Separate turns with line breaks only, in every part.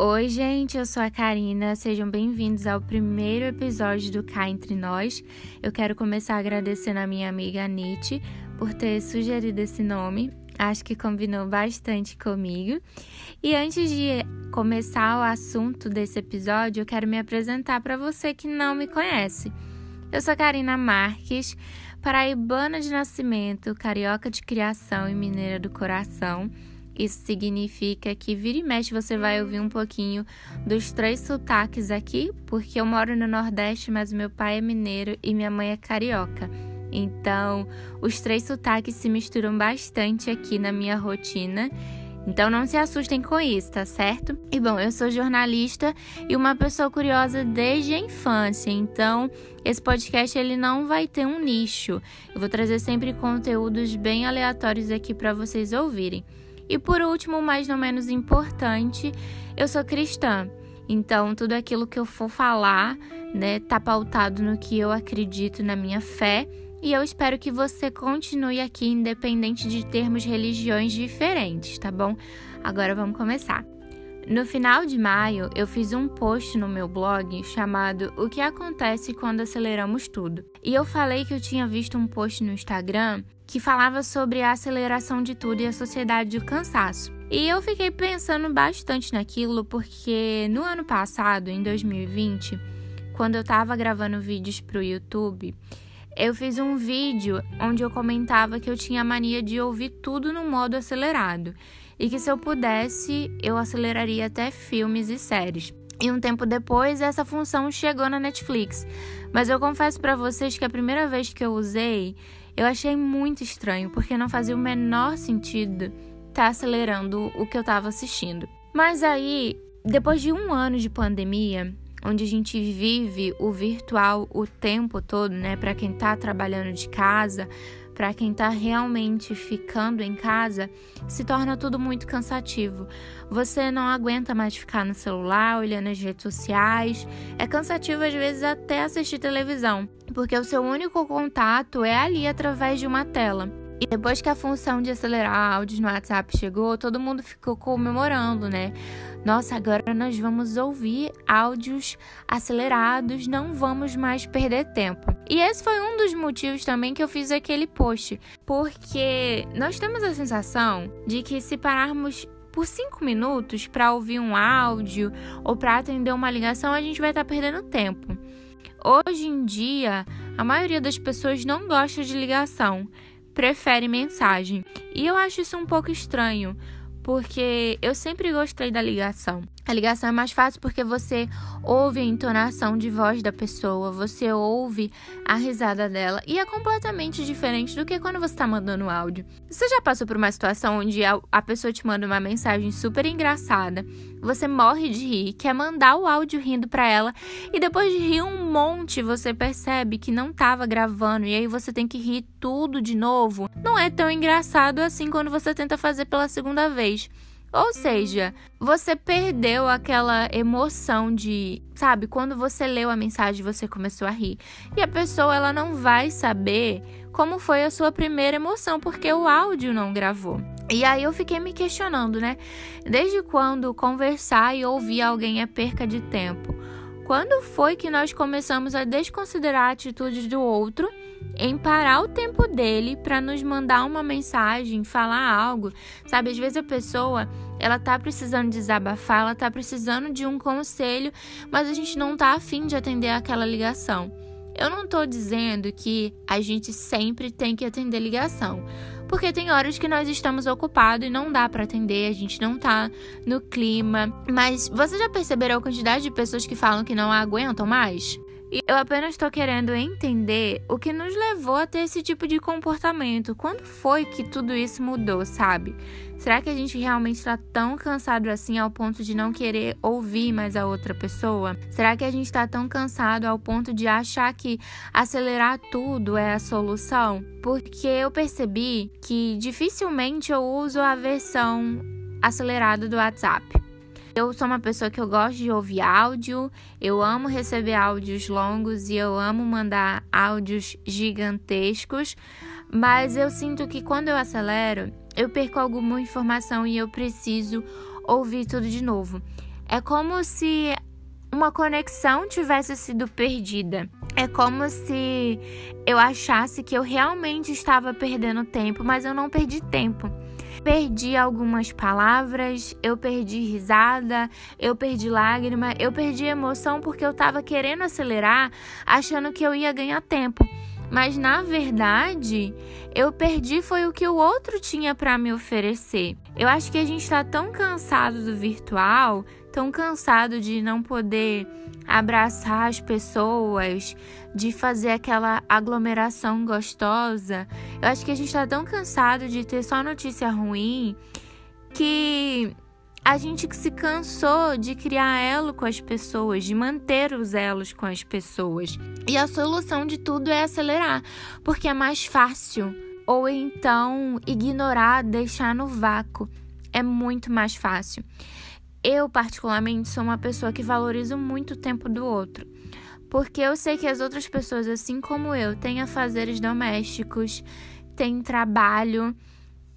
Oi, gente, eu sou a Karina. Sejam bem-vindos ao primeiro episódio do Cá Entre Nós. Eu quero começar agradecendo a minha amiga Anite por ter sugerido esse nome. Acho que combinou bastante comigo. E antes de começar o assunto desse episódio, eu quero me apresentar para você que não me conhece. Eu sou Karina Marques, paraibana de nascimento, carioca de criação e mineira do coração. Isso significa que vira e mexe você vai ouvir um pouquinho dos três sotaques aqui, porque eu moro no Nordeste, mas meu pai é mineiro e minha mãe é carioca. Então, os três sotaques se misturam bastante aqui na minha rotina. Então não se assustem com isso, tá certo? E bom, eu sou jornalista e uma pessoa curiosa desde a infância, então esse podcast ele não vai ter um nicho. Eu vou trazer sempre conteúdos bem aleatórios aqui para vocês ouvirem. E por último, mais não menos importante, eu sou cristã. Então, tudo aquilo que eu for falar, né, tá pautado no que eu acredito na minha fé, e eu espero que você continue aqui independente de termos religiões diferentes, tá bom? Agora vamos começar. No final de maio, eu fiz um post no meu blog chamado O que acontece quando aceleramos tudo. E eu falei que eu tinha visto um post no Instagram que falava sobre a aceleração de tudo e a sociedade do cansaço. E eu fiquei pensando bastante naquilo porque no ano passado, em 2020, quando eu estava gravando vídeos para o YouTube, eu fiz um vídeo onde eu comentava que eu tinha a mania de ouvir tudo no modo acelerado e que se eu pudesse, eu aceleraria até filmes e séries. E um tempo depois, essa função chegou na Netflix. Mas eu confesso para vocês que a primeira vez que eu usei, eu achei muito estranho, porque não fazia o menor sentido estar tá acelerando o que eu estava assistindo. Mas aí, depois de um ano de pandemia, onde a gente vive o virtual o tempo todo, né, para quem está trabalhando de casa, para quem está realmente ficando em casa, se torna tudo muito cansativo. Você não aguenta mais ficar no celular, olhando as redes sociais. É cansativo às vezes até assistir televisão porque o seu único contato é ali através de uma tela. E depois que a função de acelerar áudios no WhatsApp chegou, todo mundo ficou comemorando, né? Nossa, agora nós vamos ouvir áudios acelerados, não vamos mais perder tempo. E esse foi um dos motivos também que eu fiz aquele post, porque nós temos a sensação de que se pararmos por cinco minutos para ouvir um áudio ou para atender uma ligação, a gente vai estar tá perdendo tempo. Hoje em dia, a maioria das pessoas não gosta de ligação, prefere mensagem. E eu acho isso um pouco estranho, porque eu sempre gostei da ligação. A ligação é mais fácil porque você ouve a entonação de voz da pessoa, você ouve a risada dela e é completamente diferente do que quando você está mandando áudio. Você já passou por uma situação onde a pessoa te manda uma mensagem super engraçada, você morre de rir, quer mandar o áudio rindo para ela e depois de rir um monte você percebe que não estava gravando e aí você tem que rir tudo de novo? Não é tão engraçado assim quando você tenta fazer pela segunda vez. Ou seja, você perdeu aquela emoção de, sabe, quando você leu a mensagem você começou a rir. E a pessoa ela não vai saber como foi a sua primeira emoção porque o áudio não gravou. E aí eu fiquei me questionando, né? Desde quando conversar e ouvir alguém é perca de tempo? Quando foi que nós começamos a desconsiderar atitudes do outro em parar o tempo dele para nos mandar uma mensagem, falar algo. Sabe, às vezes a pessoa, ela tá precisando desabafar, ela tá precisando de um conselho, mas a gente não tá afim de atender aquela ligação. Eu não tô dizendo que a gente sempre tem que atender ligação, porque tem horas que nós estamos ocupados e não dá para atender, a gente não tá no clima. Mas você já perceberam a quantidade de pessoas que falam que não aguentam mais? E eu apenas estou querendo entender o que nos levou a ter esse tipo de comportamento. Quando foi que tudo isso mudou, sabe? Será que a gente realmente está tão cansado assim ao ponto de não querer ouvir mais a outra pessoa? Será que a gente está tão cansado ao ponto de achar que acelerar tudo é a solução? Porque eu percebi que dificilmente eu uso a versão acelerada do WhatsApp. Eu sou uma pessoa que eu gosto de ouvir áudio, eu amo receber áudios longos e eu amo mandar áudios gigantescos, mas eu sinto que quando eu acelero, eu perco alguma informação e eu preciso ouvir tudo de novo. É como se uma conexão tivesse sido perdida. É como se eu achasse que eu realmente estava perdendo tempo, mas eu não perdi tempo. Perdi algumas palavras, eu perdi risada, eu perdi lágrima, eu perdi emoção porque eu estava querendo acelerar, achando que eu ia ganhar tempo. Mas na verdade, eu perdi foi o que o outro tinha para me oferecer. Eu acho que a gente está tão cansado do virtual, tão cansado de não poder abraçar as pessoas, de fazer aquela aglomeração gostosa. Eu acho que a gente está tão cansado de ter só notícia ruim que a gente se cansou de criar elo com as pessoas, de manter os elos com as pessoas. E a solução de tudo é acelerar, porque é mais fácil. Ou então ignorar, deixar no vácuo. É muito mais fácil. Eu, particularmente, sou uma pessoa que valorizo muito o tempo do outro. Porque eu sei que as outras pessoas, assim como eu, têm afazeres domésticos, têm trabalho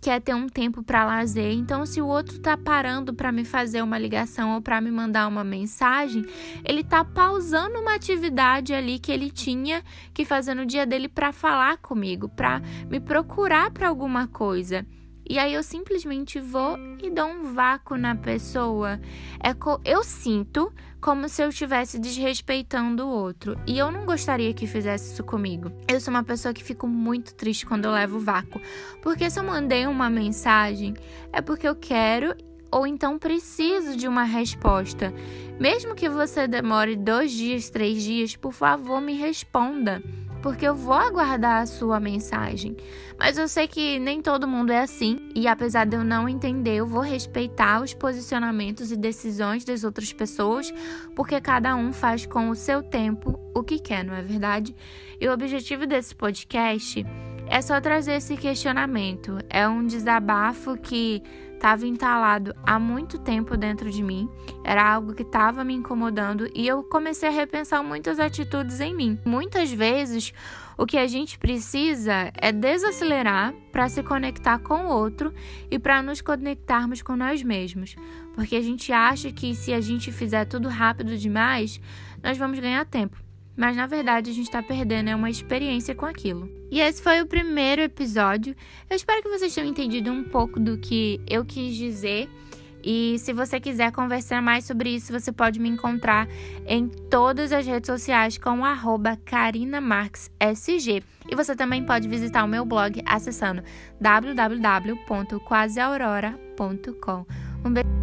quer ter um tempo para lazer. Então, se o outro tá parando para me fazer uma ligação ou para me mandar uma mensagem, ele tá pausando uma atividade ali que ele tinha que fazer no dia dele para falar comigo, para me procurar para alguma coisa. E aí eu simplesmente vou e dou um vácuo na pessoa. É eu sinto como se eu estivesse desrespeitando o outro. E eu não gostaria que fizesse isso comigo. Eu sou uma pessoa que fico muito triste quando eu levo vácuo. Porque se eu mandei uma mensagem, é porque eu quero ou então preciso de uma resposta. Mesmo que você demore dois dias, três dias, por favor, me responda porque eu vou aguardar a sua mensagem. Mas eu sei que nem todo mundo é assim, e apesar de eu não entender, eu vou respeitar os posicionamentos e decisões das outras pessoas, porque cada um faz com o seu tempo o que quer, não é verdade? E o objetivo desse podcast é só trazer esse questionamento. É um desabafo que estava entalado há muito tempo dentro de mim, era algo que estava me incomodando e eu comecei a repensar muitas atitudes em mim. Muitas vezes, o que a gente precisa é desacelerar para se conectar com o outro e para nos conectarmos com nós mesmos, porque a gente acha que se a gente fizer tudo rápido demais, nós vamos ganhar tempo mas na verdade a gente está perdendo é uma experiência com aquilo. E esse foi o primeiro episódio. Eu espero que vocês tenham entendido um pouco do que eu quis dizer. E se você quiser conversar mais sobre isso, você pode me encontrar em todas as redes sociais com carinamarksSG. E você também pode visitar o meu blog acessando www.quaseaurora.com. Um beijo.